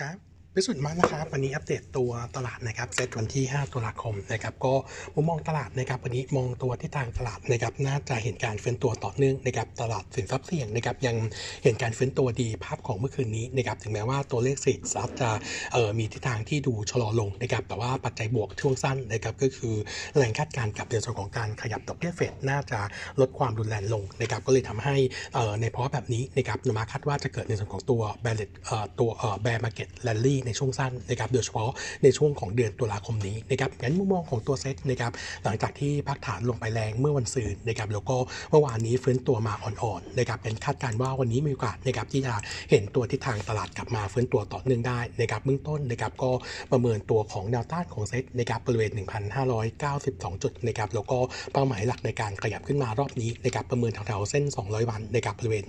ครับ พิสุทธิ์มากนะครับวันนี้อัปเดตตัวตลาดนะครับเซตวันที่ 5 ตุลาคมนะครับก็มุมมองตลาดนะครับวันนี้มองตัวที่ทางตลาดนะครับน่าจะเห็นการเฟื้นตัวต่อเนื่องนะครับตลาดสินทรัพย์เสี่ยงนะครับยังเห็นการเฟื้นตัวดีภาพของเมื่อคืนนี้นะครับถึงแม้ว่าตัวเลขสิทธิ์ทรัพย์จะเอ่อมีทิศทางที่ดูชะลอลงนะครับแต่ว่าปัจจัยบวกช่วงสั้นนะครับก็คือแรงคาดการณ์กับในส่วนของการขยับดอกเบี้ยเฟดน่าจะลดความรุนแรงลงนะครับก็เลยทำให้เอ่อในภาวะแบบนี้นะครับโนมูระคาดว่าจะเกิดในส่วนของตัว bear เอ่อตัวเอ่อ bear market rally ในช่วงสั้นนะครับโดยเฉพาะในช่วงของเดือนตุลาคมนี้นะครับงั้นมุมมองของตัวเซ็ตนะครับหลังจากที่พักฐานลงไปแรงเมื่อวันศุกร์นะครับแล้วก็เมื่อวานนี้ฟื้นตัวมาอ่อนๆนะครับเป็นคาดการณ์ว่าวันนี้มีโอกาสนะครับที่จะเห็นตัวทิศทางตลาดกลับมาฟื้นตัวต่อเนื่องได้นะครับเบื้องต้นนะครับก็ประเมินตัวของแนวต้านของเซ็ตนะครับบริเวณ 1,592 จุดนะครับแล้วก็เป้าหมายหลักในการขยับขึ้นมารอบนี้นะครับประเมินแถวๆเส้น 200 วันนะครับบริเวณ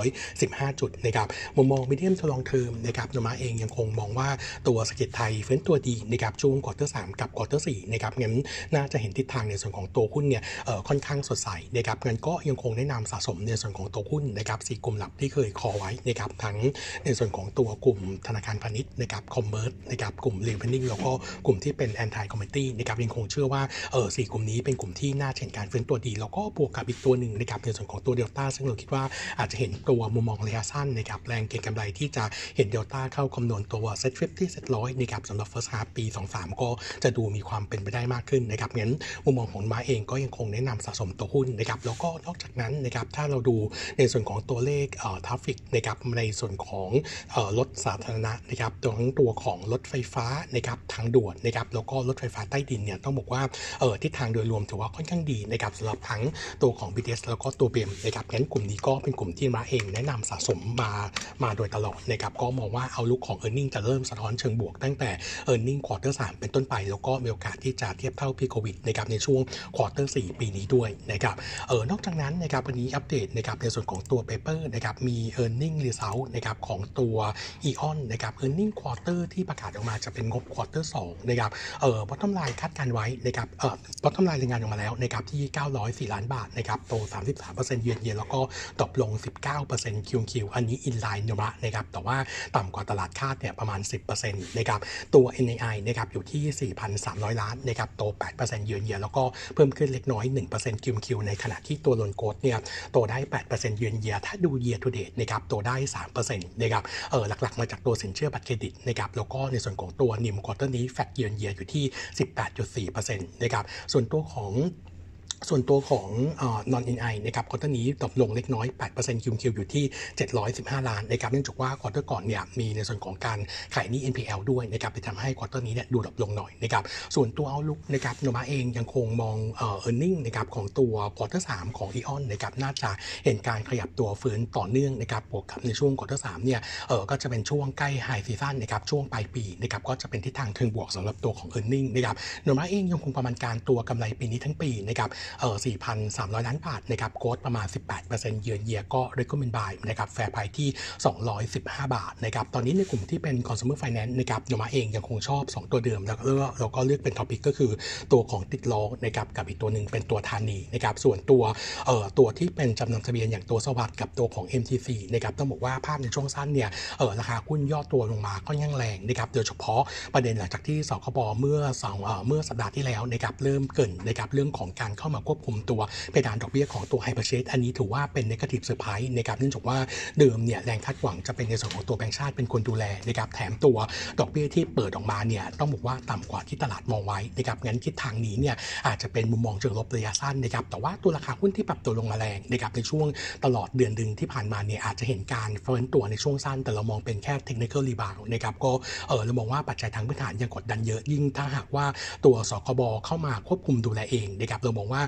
1,615 จุดนะครับมุมมอง medium to long term นะครับโนมูระเองยังคงมองว่าตัวเศรษฐกิจไทยฟื้นตัวดีนะครับช่วง quarters กับ quarters นะครับงั้นน่าจะเห็นทิศทางในส่วนของตัวหุ้นเนี่ยค่อนข้างสดใสนะครับงั้นก็ยังคงแนะนำสะสมในส่วนของตัวหุ้นนะครับสี่กลุ่มหลักที่เคย call ไว้นะครับทั้งในส่วนของตัวกลุ่มธนาคารพาณิชย์นะครับ commerce นะครับกลุ่ม reopening แล้วก็กลุ่มที่เป็น anti-commodity นะครับยังคงเชื่อว่าเออสี่กลุ่มนี้เป็นกลุ่มที่น่าเห็นการฟื้นตัวดี แล้วก็บวกกับอีกตัวหนึ่งนะครับในส่วนของตัวเดลต้าซึ่งเราคิดว่าอาจจะเห็นตัวมุมมองระยะสั้นนะครับแรงเก็งกำไรที่จะเห็นเดลต้าเข้าคำนวณตัว SET fifty SET ร้อยนะครับสำหรับ first half ปี 23 ก็จะดูมีความเป็นไปได้มากขึ้นนะครับงั้นมุมมองของโนมูระเองก็ยังคงแนะนำสะสมตัวหุ้นนะครับแล้วก็นอกจากนั้นนะครับถ้าเราดูในส่วนของตัวเลขเอ่อ traffic นะครับในส่วนของเอ่อรถสาธารณะนะครับทั้งตัวของรถไฟฟ้านะครับทางด่วนนะครับแล้วก็รถไฟฟ้าใต้ดินเนี่ยต้องบอกว่าเออทิศทางโดยรวมถือว่าค่อนข้างดีนะครับสำหรับทั้งตัวของ BTS แล้วก็ตัว BEM นะครับงั้นกลุ่มนี้ก็เป็นกลุ่มที่โนมูระเองแนะนำสะสมมามาโดยตลอดนะครับก็มองว่าเอาลุกของ e a r n i n g จะเริ่มสะท้อนเชิงบวกตั้งแต่ earning quarter สามเป็นต้นไป แล้วก็มีโอกาสที่จะเทียบเท่า pre-COVID นะครับในช่วง quarter สี่ปีนี้ด้วยนะครับเออนอกจากนั้นนะครับวันนี้อัปเดตนะครับในส่วนของตัว paper นะครับมี e a r n i n g result นะครับของตัว AEON นะครับ e a r n i n g quarter ที่ประกาศออกมาจะเป็นงบ quarter สองนะครับเออ bottom line คาดการณ์ไว้นะครับเออ bottom line รายงานออกมาแล้วนะครับที่ 904 ล้านบาทนะครับโต 33%เยือนเยียแล้วก็ตกลง 19% QQ อันนี้ in line นะครับแต่ว่าต่ำกว่าตลาดคาดเนี่ยประมาณ 10%นะครับตัว NAI นะครับอยู่ที่ 4,300 ล้านนะครับโต 8%เยือนเยียแล้วก็เพิ่มขึ้นเล็กน้อย 1% QQ ในขณะที่ตัว loan growth เนี่ยโตได้ 8%เยือนเยียถ้าดู year to date นะครับโตได้ 3%นะครับเออหลักๆ มาจากตัวสินเชื่อบัตรเครดิตนะครับแล้วก็ในส่วนของตัว NIM quarter นี้ flat year on year อยู่ที่ 18.4%นะครับส่วนตัวของ ส่วนตัวของ non-NII นะครับ quarter นี้ตกลงเล็กน้อย 8% QQ อยู่ที่ 715 ล้านนะครับเนื่องจากว่า quarter ก่อนเนี่ยมีในส่วนของการขายหนี้ NPL ด้วยนะครับไปทำให้ quarter นี้เนี่ยดู drop ลงหน่อยนะครับส่วนตัว outlook นะครับโนมูระเองยังคงมองเออ e a r n i n g นะครับของตัว quarter สามของ AEON นะครับน่าจะเห็นการขยับตัวฟื้นต่อเนื่องนะครับบวกกับในช่วง quarter สี่เนี่ยเออก็จะเป็นช่วงใกล้ high season นะครับช่วงปลายปีนะครับก็จะเป็นทิศทางเชิงบวกสำหรับตัวของ e a r n i n g นะครับโนมาเองยังคงประมาณการตัวกำไรปีนี้ทั้งปีนะครับเออ4,300 ล้านบาทนะครับ growth ประมาณ 18% year on year ก็ recommend buy นะครับ fair price ที่ 215 บาทนะครับตอนนี้ในกลุ่มที่เป็น consumer finance นะครับโนมูระเองยังคงชอบ 2 ตัวเดิม แล้วก็เราก็เลือกเป็น top pick ก็คือตัวของติดล้อนะครับกับอีกตัวหนึ่งเป็นตัว THANI นะครับส่วนตัวเอ่อตัวที่เป็นจำนำทะเบียนอย่างตัว SAWAD กับตัวของ MTC นะครับต้องบอกว่าภาพในช่วงสั้นเนี่ยเออราคาหุ้นย่อตัวลงมาก็ยังแรงนะครับโดยเฉพาะประเด็นหลังจากที่สคบเมื่อสองเอ่อเมื่อสัปดาห์ที่แล้วนะครับเริ่มเกริ่นนะครับเรื่องของการเข้ามาควบคุมตัวเพดานดอกเบี้ยของตัว hire purchase อันนี้ถือว่าเป็น negative surprise นะครับเนื่องจากว่าเดิมเนี่ยแรงคาดหวังจะเป็นในส่วนของตัวแบงก์ชาติเป็นคนดูแลนะครับแถมตัวดอกเบี้ยที่เปิดออกมาเนี่ยต้องบอกว่าต่ำกว่าที่ตลาดมองไว้นะครับงั้นทิศทางนี้เนี่ยอาจจะเป็นมุมมองเชิงลบระยะสั้นนะครับแต่ว่าตัวราคาหุ้นที่ปรับตัวลงมาแรงนะครับในช่วงตลอดเดือนครึ่งที่ผ่านมาเนี่ยอาจจะเห็นการเฟิร์นตัวในช่วงสั้น แต่เรามองเป็นแค่ technical rebound นะครับก็เออเรามองว่าปัจจัยทางพื้นฐานยังกดดันเยอะยิ่งถ้าหากว่าตัวสคบเข้ามาควบคุมดูแลเองนะครับเรามองว่า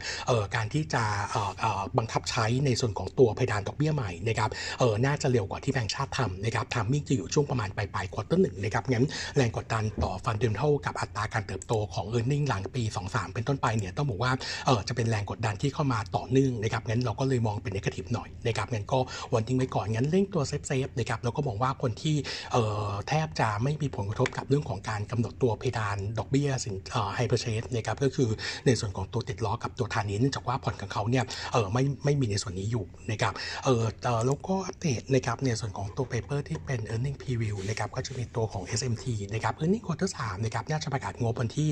การที่จะเออเออบังคับใช้ในส่วนของตัวเพดานดอกเบี้ยใหม่นะครับเออน่าจะเร็วกว่าที่แบงก์ชาติทำนะครับ timing จะอยู่ช่วงประมาณปลายปลาย quarter หนึ่งนะครับงั้นแรงกดดันต่อ fundamental กับอัตราการเติบโตของ e a r n i n g หลังปี 23 เป็นต้นไปเนี่ยต้องบอกว่าเออจะเป็นแรงกดดันที่เข้ามาต่อเนื่องนะครับงั้นเราก็เลยมองเป็น negative หน่อยนะครับงั้นก็วันทิ้งไว้ก่อนงั้นเล่นตัว safe safe นะครับแล้วก็มองว่าคนที่เออแทบจะไม่มีผลกระทบกับเรื่องของการกำหนดตัวเพดานดอกเบี้ยสินเออ hire purchase นะครับก็คือในส่วนของตัวติดล้อกับตัว THANI เนื่องจากว่าพอร์ตของเขาเนี่ยเออไม่ไม่มีในส่วนนี้อยู่นะครับเออเออแล้วก็อัปเดตนะครับในส่วนของตัว paper ที่เป็น earning preview นะครับก็จะมีตัวของ SMT นะครับ earning quarter 3นะครับน่าจะประกาศงบวันที่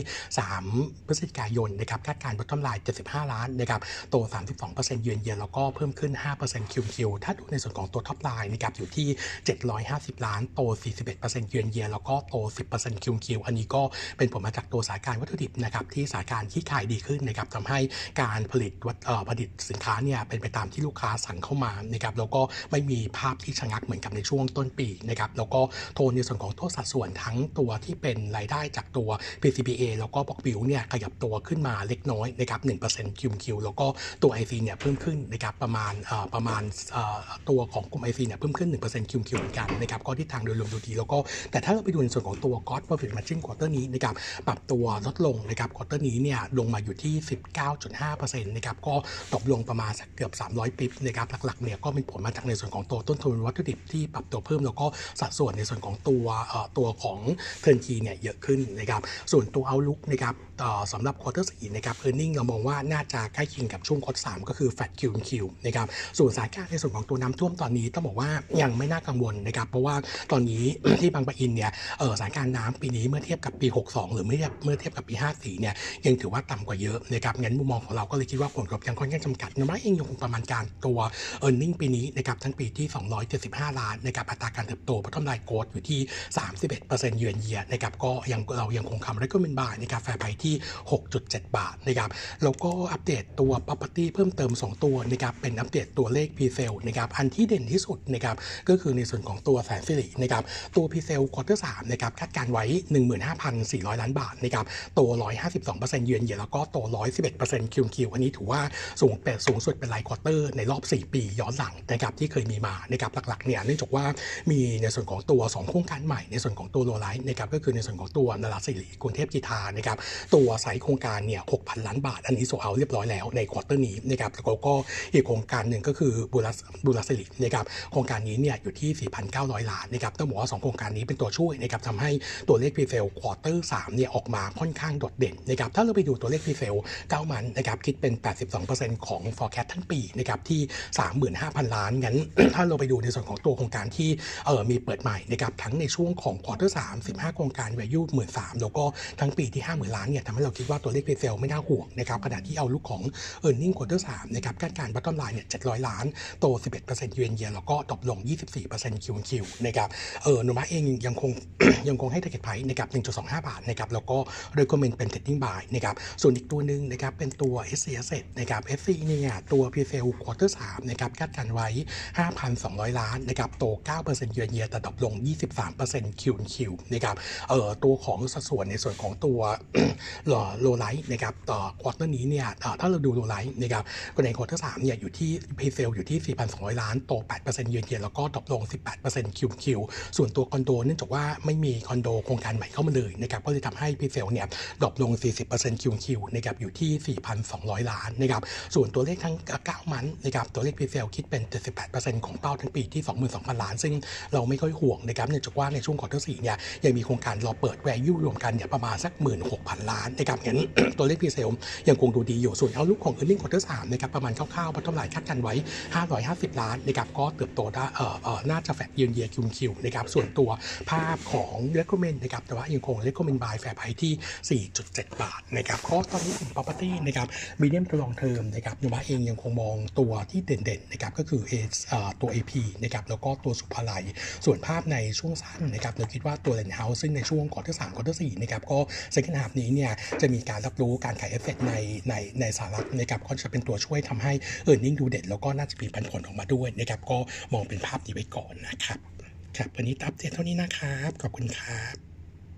3 พฤศจิกายนนะครับคาดการณ์ bottom line 75 ล้านนะครับโต 32%เยือนเยียแล้วก็เพิ่มขึ้น 5% QQ ถ้าดูในส่วนของตัว top line นะครับอยู่ที่ 750 ล้านโต 41%เยือนเยียแล้วก็โต 10% QQ อันนี้ก็เป็นผลมาจากตัวสถานการณ์วัตถุดิบนะครับที่สถานการณ์ที่คลายดีขึ้นนะครับทำให้การผลิตวัตผลิตสินค้าเนี่ยเป็นไปตามที่ลูกค้าสั่งเข้ามานะครับแล้วก็ไม่มีภาพที่ชะงักเหมือนกับในช่วงต้นปีนะครับแล้วก็โทนในส่วนของตัวสัดส่วนทั้งตัวที่เป็นรายได้จากตัว PCBA แล้วก็บ็อกบิวเนี่ยขยับตัวขึ้นมาเล็กน้อยนะครับ1% QQ แล้วก็ตัว IC เนี่ยเพิ่มขึ้นนะครับประมาณประมาณตัวของกลุ่ม IC เนี่ยเพิ่มขึ้น 1% QQ เหมือนกันนะครับก็ทิศทางโดยรวมดูดีแล้วก็แต่ถ้าเราไปดูในส่วนของตัว Gross Profit Margin Quarter นี้นะครับปรับตัวลดลงนะครับ quarter นี้เนี่ยลงมาอยู่ที่0.5%นะครับก็ตกลงประมาณสักเกือบ 300 bip นะครับหลักๆเนี่ยก็เป็นผลมาจากในส่วนของตัวต้นทุนวัตถุดิบที่ปรับตัวเพิ่มแล้วก็สัดส่วนในส่วนของตัวตัวของ turnkey เนี่ยเยอะขึ้นนะครับส่วนตัว outlook นะครับ สำหรับ quarter สี่นะครับ earning เรามองว่าน่าจะใกล้เคียงกับช่วง quarter สามก็คือ flat QQ นะครับส่วนสถานการณ์ในส่วนของตัวน้ำท่วมตอนนี้ต้องบอกว่ายังไม่น่ากังวลนะครับเพราะว่าตอนนี้ที่บางปะอินเนี่ยเออสถานการณ์น้ำปีนี้เมื่อเทียบกับปี 62 หรือเมื่อเทียบเมื่อเทียบกับปี 54 เนี่ยยังถือว่าต่ำกว่าเยอะนะครับงั้นมุมมองของเราก็เลยคิดว่าผลกระทบยังค่อนข้างจำกัดโนมูระเองยังคงประมาณการตัว e a r n i n g ปีนี้นะครับทั้งปีที่ 275 ล้านนะครับอัตราการเติบโตพัฒนา growth อยู่ที่ 31%เยือนเยียนะครับก็ยังเรายังคงคำ recommend buy นะครับ fair price ที่6.7 บาทนะครับแล้วก็อัปเดตตัว property เพิ่มเติม 2 ตัวนะครับเป็นอัปเดตตัวเลข p s a l e นะครับอันที่เด่นที่สุดนะครับก็คือในส่วนของตัวแสนสิรินะครับตัว p s a l e quarter 3นะครับคาดการณ์ไว้ 15,400 ล้านบาทนะครับโต 152%เยือนเยียแล้วก็โต 111% QQ อันนี้ถือว่าสูงเป็นสูงสุดเป็นราย quarter ในรอบ 4 ปีย้อนหลังนะครับที่เคยมีมานะครับหลักๆเนี่ยเนื่องจากว่ามีในส่วนของตัว 2 โครงการใหม่ในส่วนของตัว low-rise นะครับก็คือในส่วนของตัวนราสิริกรุงเทพกรีฑานะครับตัวัวไซต์โครงการเนี่ย 6,000 ล้านบาท อันนี้ sold out เรียบร้อยแล้วใน quarter นี้นะครับ แล้วก็อีกโครงการหนึ่งก็คือบุราบุราสิรินะครับ โครงการนี้เนี่ยอยู่ที่ 4,900 ล้านนะครับ ต้องบอกว่า 2 โครงการนี้เป็นตัวช่วยนะครับทำให้ตัวเลข presale quarter 3เนี่ยออกมาค่อนข้างโดดเด่นนะครับ ถ้าเราไปดูตัวเลข presale 9 month นะครับคิดเป็น 82%ของ forecast ทั้งปีนะครับที่ 35,000 ล้าน งั้น ถ้าเราไปดูในส่วนของตัวโครงการที่เออมีเปิดใหม่นะครับทั้งในช่วงของ quarter 3 15 โครงการ value 13,000แล้วก็ทั้งปีที่ 50,000 ล้านเนี่ยทำให้เราคิดว่าตัวเลข presale ไม่น่าห่วงนะครับขณะที่ outlook ของ e a r n i n g quarter 3นะครับคาดการณ์ bottom line เนี่ย700ล้านโต 11%เยือนเยียแล้วก็ตกลง 24% QQ นะครับเออโนมาเองยังคงยังคงให้ target price นะครับ1.25 บาทนะครับแล้วก็ recommend เป็น trading buy นะครับส่วนอีกตัวหนึ่งนะครับเป็นตัว s c s นะครับ SC เนี่ยตัว p s l quarter 3นะครับคาดการไว้ 5,200 ล้านนะครับโต9%เยือนเยียแต่ดรอปลง 23% QQ นะครับเออตัวของสัดส่วนในส่วนของตัวหล่อ low-rise นะครับต่อ quarter นี้เนี่ยถ้าเราดู low-rise นะครับก็ใน quarter 3เนี่ยอยู่ที่ presale อยู่ที่ 4,200 ล้านโต 8%เยือนเยียนแล้วก็ drop ลง 18% QQ ส่วนตัวคอนโดเนื่องจากว่าไม่มีคอนโดโครงการใหม่เข้ามาเลยนะครับก็เลยทำให้ presale เนี่ย drop ลง 40% QQ นะครับอยู่ที่ 4,200 ล้านนะครับส่วนตัวเลขทั้ง 9 month นะครับตัวเลข presale คิดเป็น 78%ของเป้าทั้งปีที่ 22,000 ล้าน ซึ่งเราไม่ค่อยห่วงนะครับเนื่องจากว่าในช่วง quarter 4เนี่ยยังมีโครงการรอเปิด value รวมกันเนี่ยประมาณสัก 16,000 ล้านานนะครับงั้นตัวเลข presale ยังคงดูดีอยู่ส่วน outlook ของ earning quarter 3นะครับประมาณคร่าวๆพัฒนาคาดกันไว้ 550 ล้านนะครับก็เติบโตได้เอ่อเอ่อน่าจะ flat year on year QQ นะครับส่วนตัวภาพของ recommend นะครับแต่ว่ายังคง recommend buy fair price ที่ 4.7 บาทนะครับก็ตอนนี้กลุ่ม property นะครับ medium to long term นะครับ Nomura เองยังคงมองตัวที่เด่นๆนะครับก็คือ A เอ่อตัว AP นะครับแล้วก็ตัวศุภาลัย ส่วนภาพในช่วงสั้นนะครับเราคิดว่าตัว Land House ซึ่งในช่วง quarter สาม quarter สี่นะครับก็ second half นี้เนี่ยจะมีการรับรู้การขายเอฟเฟกในในในสหรัฐนะครับก็จะเป็นตัวช่วยทำให้ earning ดูเด่นแล้วก็น่าจะมีปันผลออกมาด้วยนะครับก็มองเป็นภาพดีไว้ก่อนนะครับครับวันนี้ตับเดเท่านี้นะครับ ขอบคุณครับ